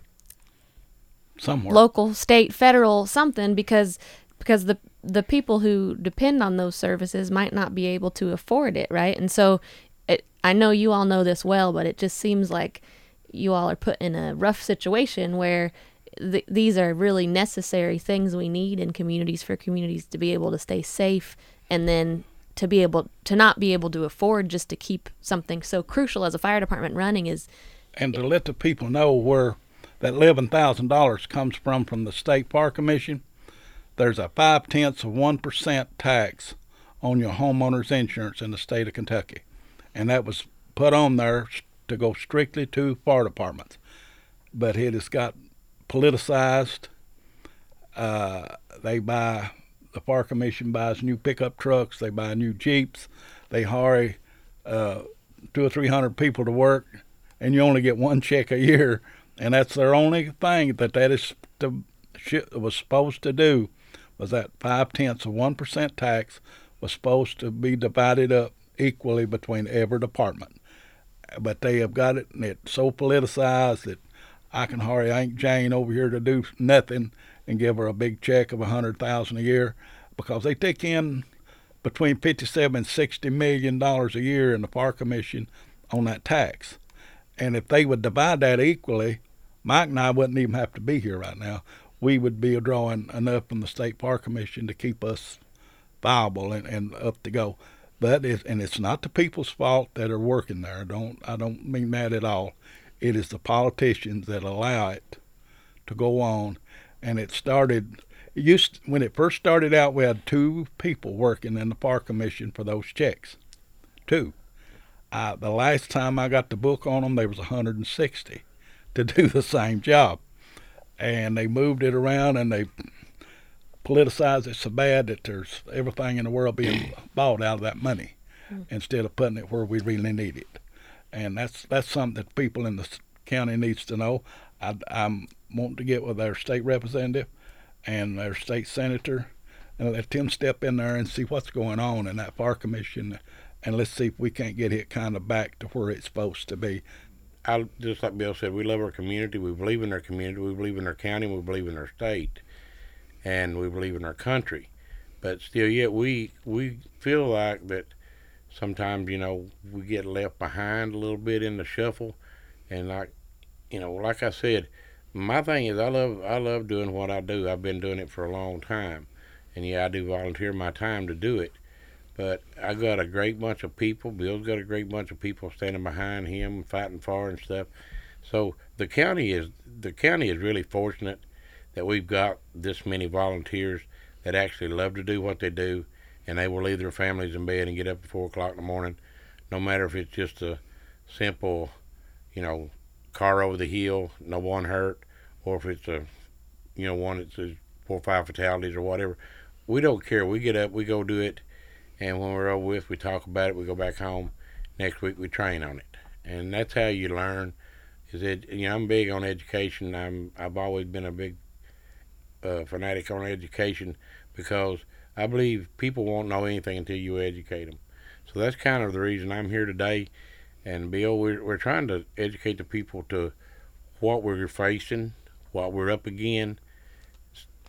somewhere local, state, federal, something because because the the people who depend on those services might not be able to afford it, right? And so it, I know you all know this well, but it just seems like you all are put in a rough situation where th- these are really necessary things we need in communities for communities to be able to stay safe and then to be able to not be able to afford just to keep something so crucial as a fire department running is and to let the people know where that eleven thousand dollars comes from from the state park commission. There's a five tenths of one percent tax on your homeowner's insurance in the state of Kentucky, and that was put on there to go strictly to fire departments. But it has got politicized. Uh, they buy the fire commission buys new pickup trucks. They buy new jeeps. They hire uh, two or three hundred people to work and you only get one check a year, and that's their only thing that that is to, was supposed to do was that five tenths of one percent tax was supposed to be divided up equally between every department. But they have got it, and it's so politicized that I can hurry Aunt Jane over here to do nothing and give her a big check of a hundred thousand a year because they take in between fifty-seven and sixty million dollars a year in the Fire Commission on that tax. And if they would divide that equally, Mike and I wouldn't even have to be here right now. We would be drawing enough from the State Park Commission to keep us viable and, and up to go. But it's, and it's not the people's fault that are working there. Don't I don't mean that at all. It is the politicians that allow it to go on. And it started. It used when it first started out, we had two people working in the park commission for those checks, two. I, the last time I got the book on them, there was 160 to do the same job, and they moved it around and they politicized it so bad that there's everything in the world being bought out of that money mm. instead of putting it where we really need it, and that's that's something that people in the county needs to know. I, I'm wanting to get with their state representative and their state senator and let them step in there and see what's going on in that fire commission and let's see if we can't get it kind of back to where it's supposed to be. I just like Bill said, we love our community. We believe in our community. We believe in our county. We believe in our state, and we believe in our country. But still, yet we we feel like that sometimes you know we get left behind a little bit in the shuffle, and like you know, like I said, my thing is I love I love doing what I do. I've been doing it for a long time, and yeah, I do volunteer my time to do it. But I got a great bunch of people. Bill's got a great bunch of people standing behind him, fighting for and stuff. So the county is the county is really fortunate that we've got this many volunteers that actually love to do what they do, and they will leave their families in bed and get up at four o'clock in the morning, no matter if it's just a simple, you know, car over the hill, no one hurt, or if it's a, you know, one that's four or five fatalities or whatever. We don't care. We get up, we go do it, and when we're over with, we talk about it. We go back home. Next week, we train on it, and that's how you learn. Is it? You know, I'm big on education. I'm. I've always been a big uh, fanatic on education because I believe people won't know anything until you educate them. So that's kind of the reason I'm here today. And Bill, we're, we're trying to educate the people to what we're facing, what we're up against.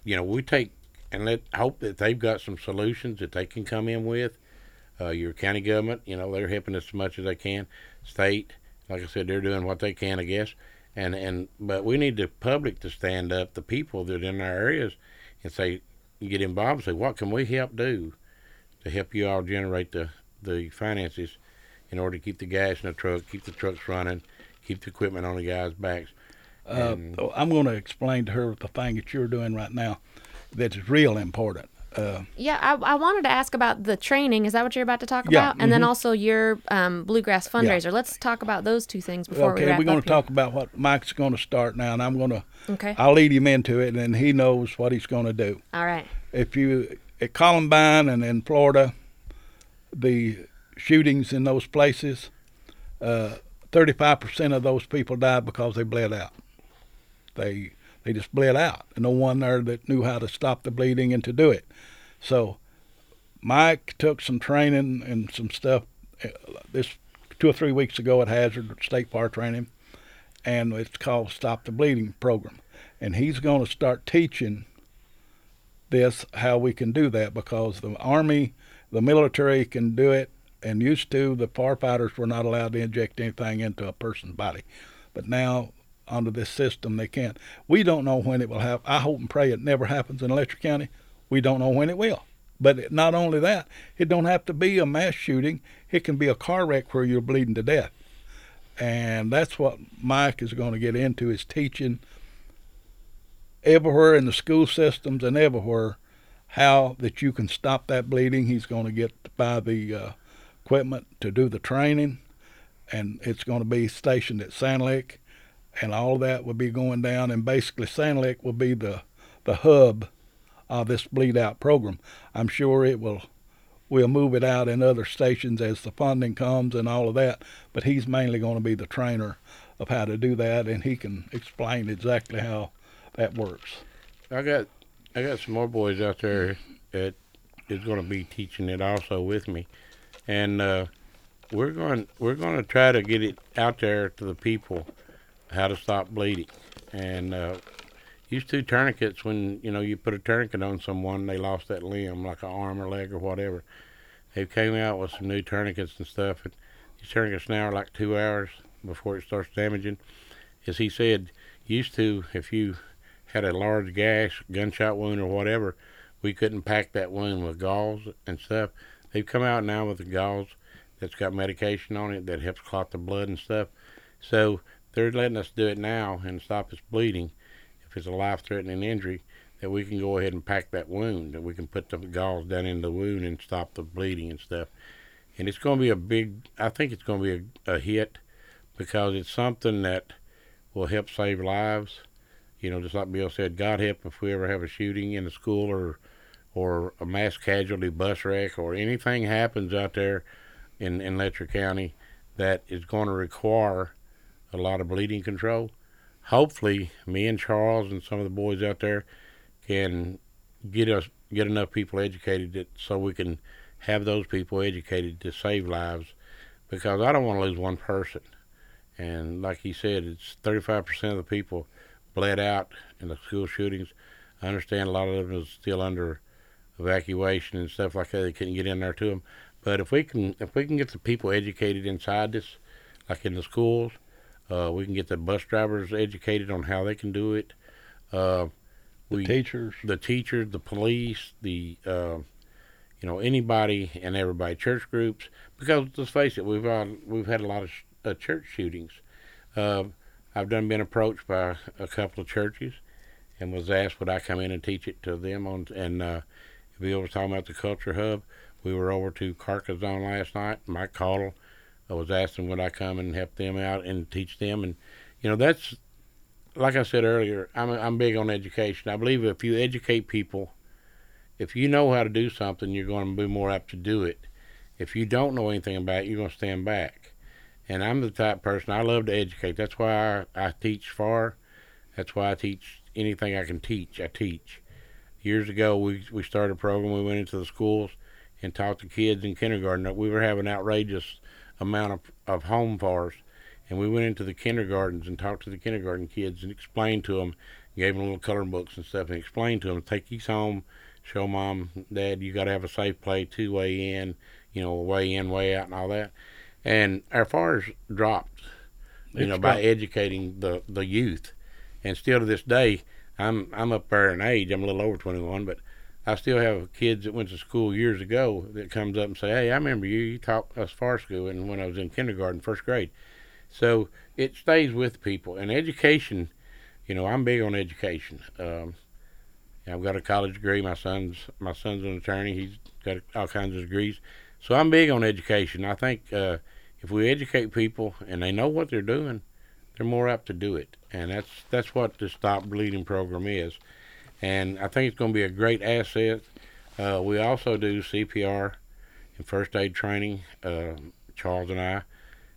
You know, we take and let hope that they've got some solutions that they can come in with. Uh, your county government, you know, they're helping us as much as they can. State, like I said, they're doing what they can, I guess. And and but we need the public to stand up, the people that are in our areas, and say, get involved and say, what can we help do to help you all generate the the finances in order to keep the gas in the truck, keep the trucks running, keep the equipment on the guys' backs. Uh, I'm going to explain to her the thing that you're doing right now that's real important. Uh, yeah, I, I wanted to ask about the training. Is that what you're about to talk Yeah, about? And then also your um, bluegrass fundraiser. Yeah. Let's talk about those two things before we okay, wrap we're going to talk about what Mike's going to start now, and I'm going to. Okay. I'll lead him into it, and then he knows what he's going to do. All right. If you at Columbine and in Florida, the shootings in those places, uh, 35% of those people died because they bled out. They they just bled out. And no one there that knew how to stop the bleeding and to do it. So Mike took some training and some stuff uh, this two or three weeks ago at Hazard State Park training, and it's called Stop the Bleeding program. And he's going to start teaching this how we can do that because the army, the military can do it, and used to the firefighters were not allowed to inject anything into a person's body, but now under this system they can't. We don't know when it will happen. I hope and pray it never happens in Letcher County. We don't know when it will. But not only that, it don't have to be a mass shooting. It can be a car wreck where you're bleeding to death. And that's what Mike is going to get into is teaching everywhere in the school systems and everywhere how that you can stop that bleeding. He's going to get by the uh, equipment to do the training, and it's going to be stationed at Sand Lick, and all that will be going down. And basically, Sand Lick will be the the hub of this bleed out program. I'm sure it will. We'll move it out in other stations as the funding comes and all of that, but he's mainly going to be the trainer of how to do that, and he can explain exactly how that works. I got I got some more boys out there that is going to be teaching it also with me, and uh, we're going we're going to try to get it out there to the people how to stop bleeding, and uh, used to tourniquets when you know you put a tourniquet on someone they lost that limb like an arm or leg or whatever. They came out with some new tourniquets and stuff, and these tourniquets now are like two hours before it starts damaging. As he said, used to if you had a large gash, gunshot wound, or whatever, we couldn't pack that wound with gauze and stuff. They've come out now with the gauze that's got medication on it that helps clot the blood and stuff. So they're letting us do it now and stop us bleeding. If it's a life-threatening injury, that we can go ahead and pack that wound, that we can put the gauze down in the wound and stop the bleeding and stuff. And it's going to be a big. I think it's going to be a, a hit because it's something that will help save lives you know, just like Bill said, God help if we ever have a shooting in a school or or a mass casualty bus wreck or anything happens out there in, in Letcher County that is going to require a lot of bleeding control. Hopefully, me and Charles and some of the boys out there can get us get enough people educated that so we can have those people educated to save lives because I don't want to lose one person. And like he said, it's 35% of the people bled out in the school shootings. I understand a lot of them is still under evacuation and stuff like that. They couldn't get in there to them. But if we can, if we can get the people educated inside this, like in the schools, uh, we can get the bus drivers educated on how they can do it. Uh, The we teachers. the teachers, the police, the uh, you know anybody and everybody, church groups. Because let's face it, we've uh, we've had a lot of sh- uh, church shootings. Uh, I've done been approached by a couple of churches, and was asked would I come in and teach it to them on. And uh, we was talking about the culture hub. We were over to Carcassonne last night. Mike Caudle I was asking would I come and help them out and teach them, and you know that's like I said earlier. I'm I'm big on education. I believe if you educate people, if you know how to do something, you're going to be more apt to do it. If you don't know anything about it, you're going to stand back. And I'm the type of person I love to educate. That's why I, I teach far. That's why I teach anything I can teach. I teach. Years ago, we we started a program. We went into the schools and taught the kids in kindergarten. We were having outrageous amount of, of home fires. And we went into the kindergartens and talked to the kindergarten kids and explained to them, gave them little coloring books and stuff, and explained to them, take these home, show mom, dad, you got to have a safe play, two way in, you know, way in, way out, and all that. And our fires dropped, you It's know, by educating the the youth. And still to this day, I'm I'm up there in age. I'm a little over 21, but I still have kids that went to school years ago that comes up and say, "Hey, I remember you. You taught us far school, and when I was in kindergarten, first grade." So it stays with people, and education. You know, I'm big on education. Um, I've got a college degree. My son's my son's an attorney. He's got all kinds of degrees. So I'm big on education. I think uh, if we educate people and they know what they're doing, they're more apt to do it. And that's that's what the Stop Bleeding program is. And I think it's going to be a great asset. Uh, we also do CPR and first aid training. Uh, Charles and I.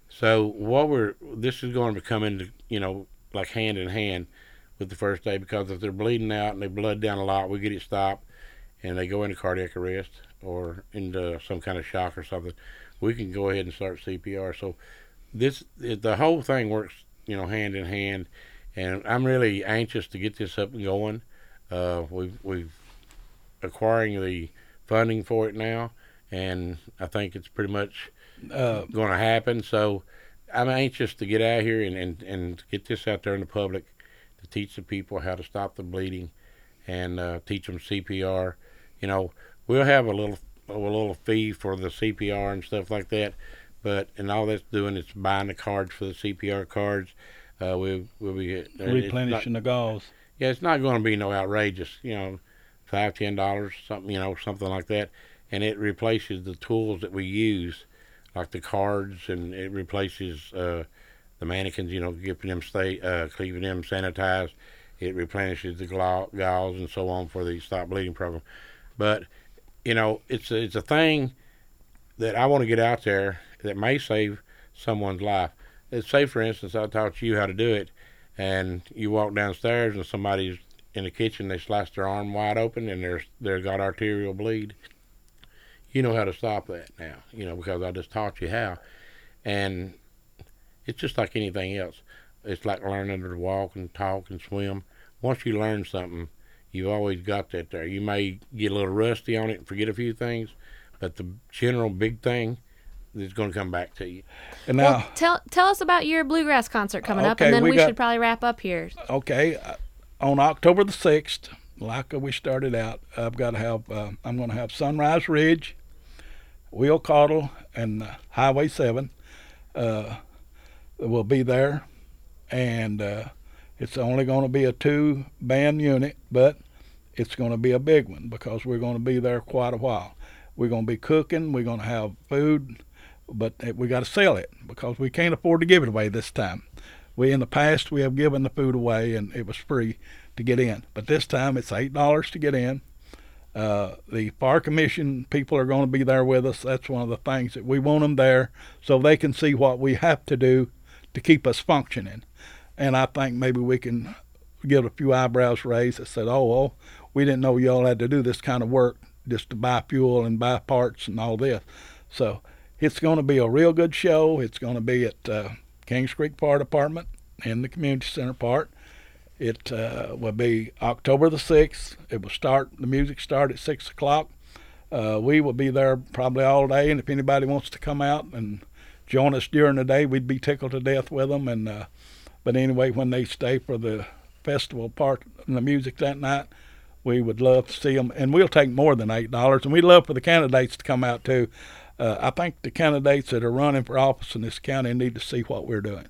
So what we're this is going to come into you know like hand in hand with the first aid because if they're bleeding out and they blood down a lot, we get it stopped and they go into cardiac arrest or into some kind of shock or something. We can go ahead and start CPR. So this the whole thing works you know hand in hand, and I'm really anxious to get this up and going. Uh, we've we've acquiring the funding for it now, and I think it's pretty much Uh, going to happen. So I'm anxious to get out here and, and, and get this out there in the public to teach the people how to stop the bleeding and uh, teach them CPR. You know, we'll have a little a little fee for the CPR and stuff like that, but and all that's doing is buying the cards for the CPR cards. Uh, we we'll be uh, it's not- replenishing the gauze. Yeah, it's not going to be no outrageous, you know, five, ten dollars, something, you know, something like that, and it replaces the tools that we use, like the cards, and it replaces uh, the mannequins, you know, keeping them stay, uh, keeping them sanitized. It replenishes the gauze and so on for the stop bleeding program, but you know, it's a, it's a thing that I want to get out there that may save someone's life. Let's say, for instance, I taught you how to do it, and you walk downstairs and somebody's in the kitchen, they slice their arm wide open and they're they're got arterial bleed. You know how to stop that now, you know, because I just taught you how, and it's just like anything else. It's like learning to walk and talk and swim. Once you learn something, you've always got that there. You may get a little rusty on it and forget a few things, but the general big thing is going to come back to you. And now, Well, tell tell us about your bluegrass concert coming up, and then we we, got- should probably wrap up here. okay, uh, on October the sixth, like we started out, I've got to have. Uh, I'm going to have Sunrise Ridge, Will Caudle, and uh, Highway Seven. Uh, will be there, and uh, it's only going to be a two band unit, but it's going to be a big one because we're going to be there quite a while. We're going to be cooking. We're going to have food, but we got to sell it because we can't afford to give it away this time. We in the past we have given the food away and it was free to get in, but this time it's eight dollars to get in. Uh, the fire commission people are going to be there with us. That's one of the things that we want them there so they can see what we have to do to keep us functioning. And I think maybe we can get a few eyebrows raised that said, "Oh, well, we didn't know y'all had to do this kind of work just to buy fuel and buy parts and all this." So it's going to be a real good show. It's going to be at uh, Kings Creek Fire Department in the community center part. It uh, will be October the sixth. It will start. The music start at six o'clock. Uh, we will be there probably all day, and if anybody wants to come out and join us during the day, we'd be tickled to death with them. And uh, but anyway, when they stay for the festival part and the music that night, we would love to see them, and we'll take more than eight dollars. And we'd love for the candidates to come out too. Uh, I think the candidates that are running for office in this county need to see what we're doing.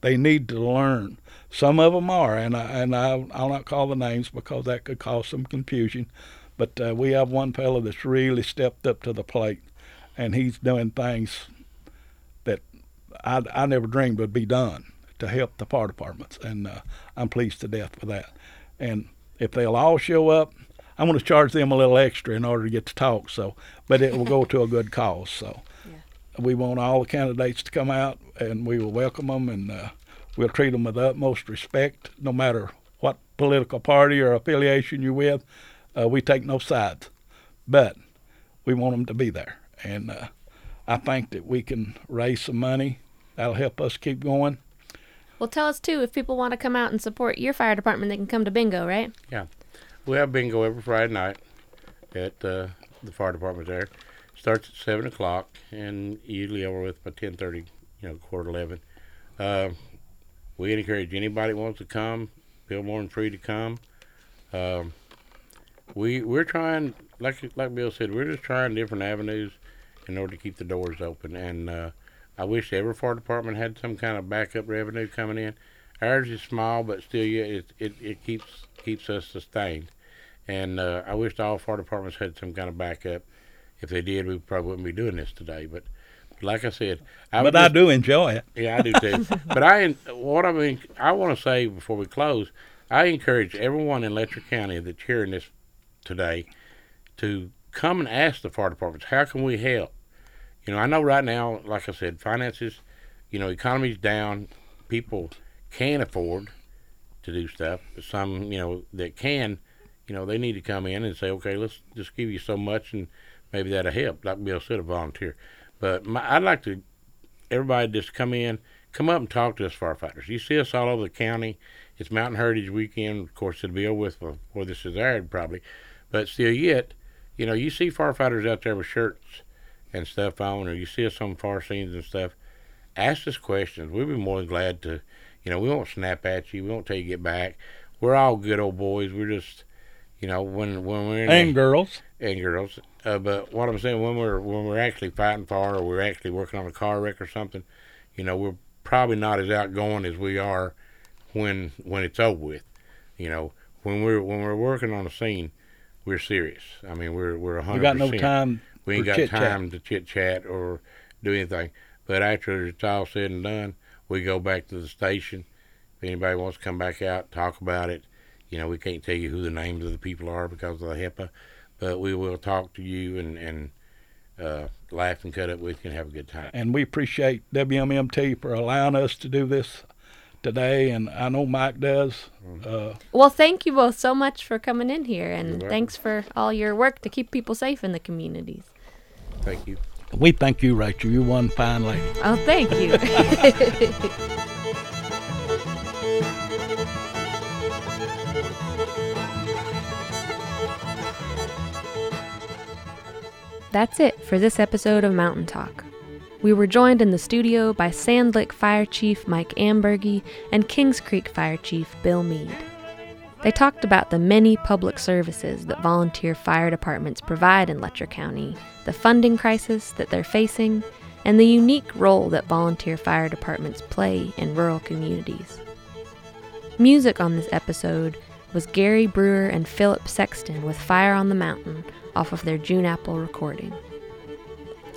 They need to learn. Some of them are, and I, and I, I'll not call the names because that could cause some confusion. But uh, we have one fellow that's really stepped up to the plate, and he's doing things that I, I never dreamed would be done to help the fire departments, and uh, I'm pleased to death with that. And if they'll all show up, I'm going to charge them a little extra in order to get to talk. So, but it will go to a good cause. So, yeah. we want all the candidates to come out, and we will welcome them, and uh, we'll treat them with the utmost respect, no matter what political party or affiliation you're with. Uh, we take no sides, but we want them to be there, and uh, I think that we can raise some money. That'll help us keep going. Well, tell us too if people want to come out and support your fire department, they can come to bingo, right? Yeah, we have bingo every Friday night at uh, the fire department. There starts at seven o'clock and usually over with by ten thirty, you know, quarter eleven. Uh, we encourage anybody that wants to come. Feel more than free to come. Um, we we're trying, like like Bill said, we're just trying different avenues in order to keep the doors open. And uh, I wish every fire department had some kind of backup revenue coming in. Ours is small, but still, yeah, it it, it keeps keeps us sustained. And uh, I wish all fire departments had some kind of backup. If they did, we probably wouldn't be doing this today. But like I said, I but just, I do enjoy it. Yeah, I do too. but I, what I mean, I want to say before we close, I encourage everyone in Letcher County that's hearing this today to come and ask the fire departments, how can we help? You know, I know right now, like I said, finances, you know, economy's down. People can't afford to do stuff. But some, you know, that can, you know, they need to come in and say, okay, let's just give you so much, and maybe that'll help. Like Bill said, a volunteer. But my, I'd like to everybody just come in, come up and talk to us firefighters. You see us all over the county. It's Mountain Heritage Weekend. Of course, it'll be over with before this is aired, probably. But still, yet, you know, you see firefighters out there with shirts and stuff on, or you see us on fire scenes and stuff. Ask us questions. We'd be more than glad to. You know, we won't snap at you. We won't tell you to get back. We're all good old boys. We're just, you know, when when we're in and the, girls and girls. Uh, but what I'm saying, when we're when we're actually fighting fire or we're actually working on a car wreck or something, you know, we're probably not as outgoing as we are when when it's over with. You know, when we're when we're working on a scene, we're serious. I mean, we're we're 100. We got no time. We ain't got time to chit chat or do anything. But after it's all said and done, we go back to the station. If anybody wants to come back out, talk about it. You know, we can't tell you who the names of the people are because of the HIPAA, but we will talk to you and and uh, laugh and cut up with you and have a good time. And we appreciate WMMT for allowing us to do this today, and I know Mike does. Uh, well, thank you both so much for coming in here, and thanks for all your work to keep people safe in the communities. Thank you. We thank you, Rachel. You're one fine lady. Oh, thank you. That's it for this episode of Mountain Talk. We were joined in the studio by Sand Lick Fire Chief Mike Amburgey and Kings Creek Fire Chief Bill Mead. They talked about the many public services that volunteer fire departments provide in Letcher County, the funding crisis that they're facing, and the unique role that volunteer fire departments play in rural communities. Music on this episode was Gary Brewer and Philip Sexton with Fire on the Mountain off of their June Apple recording.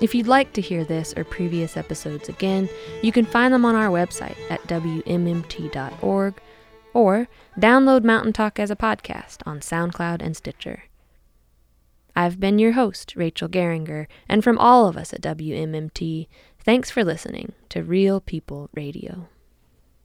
If you'd like to hear this or previous episodes again, you can find them on our website at WMMT.org or download Mountain Talk as a podcast on SoundCloud and Stitcher. I've been your host, Rachel Geringer, and from all of us at WMMT, thanks for listening to Real People Radio.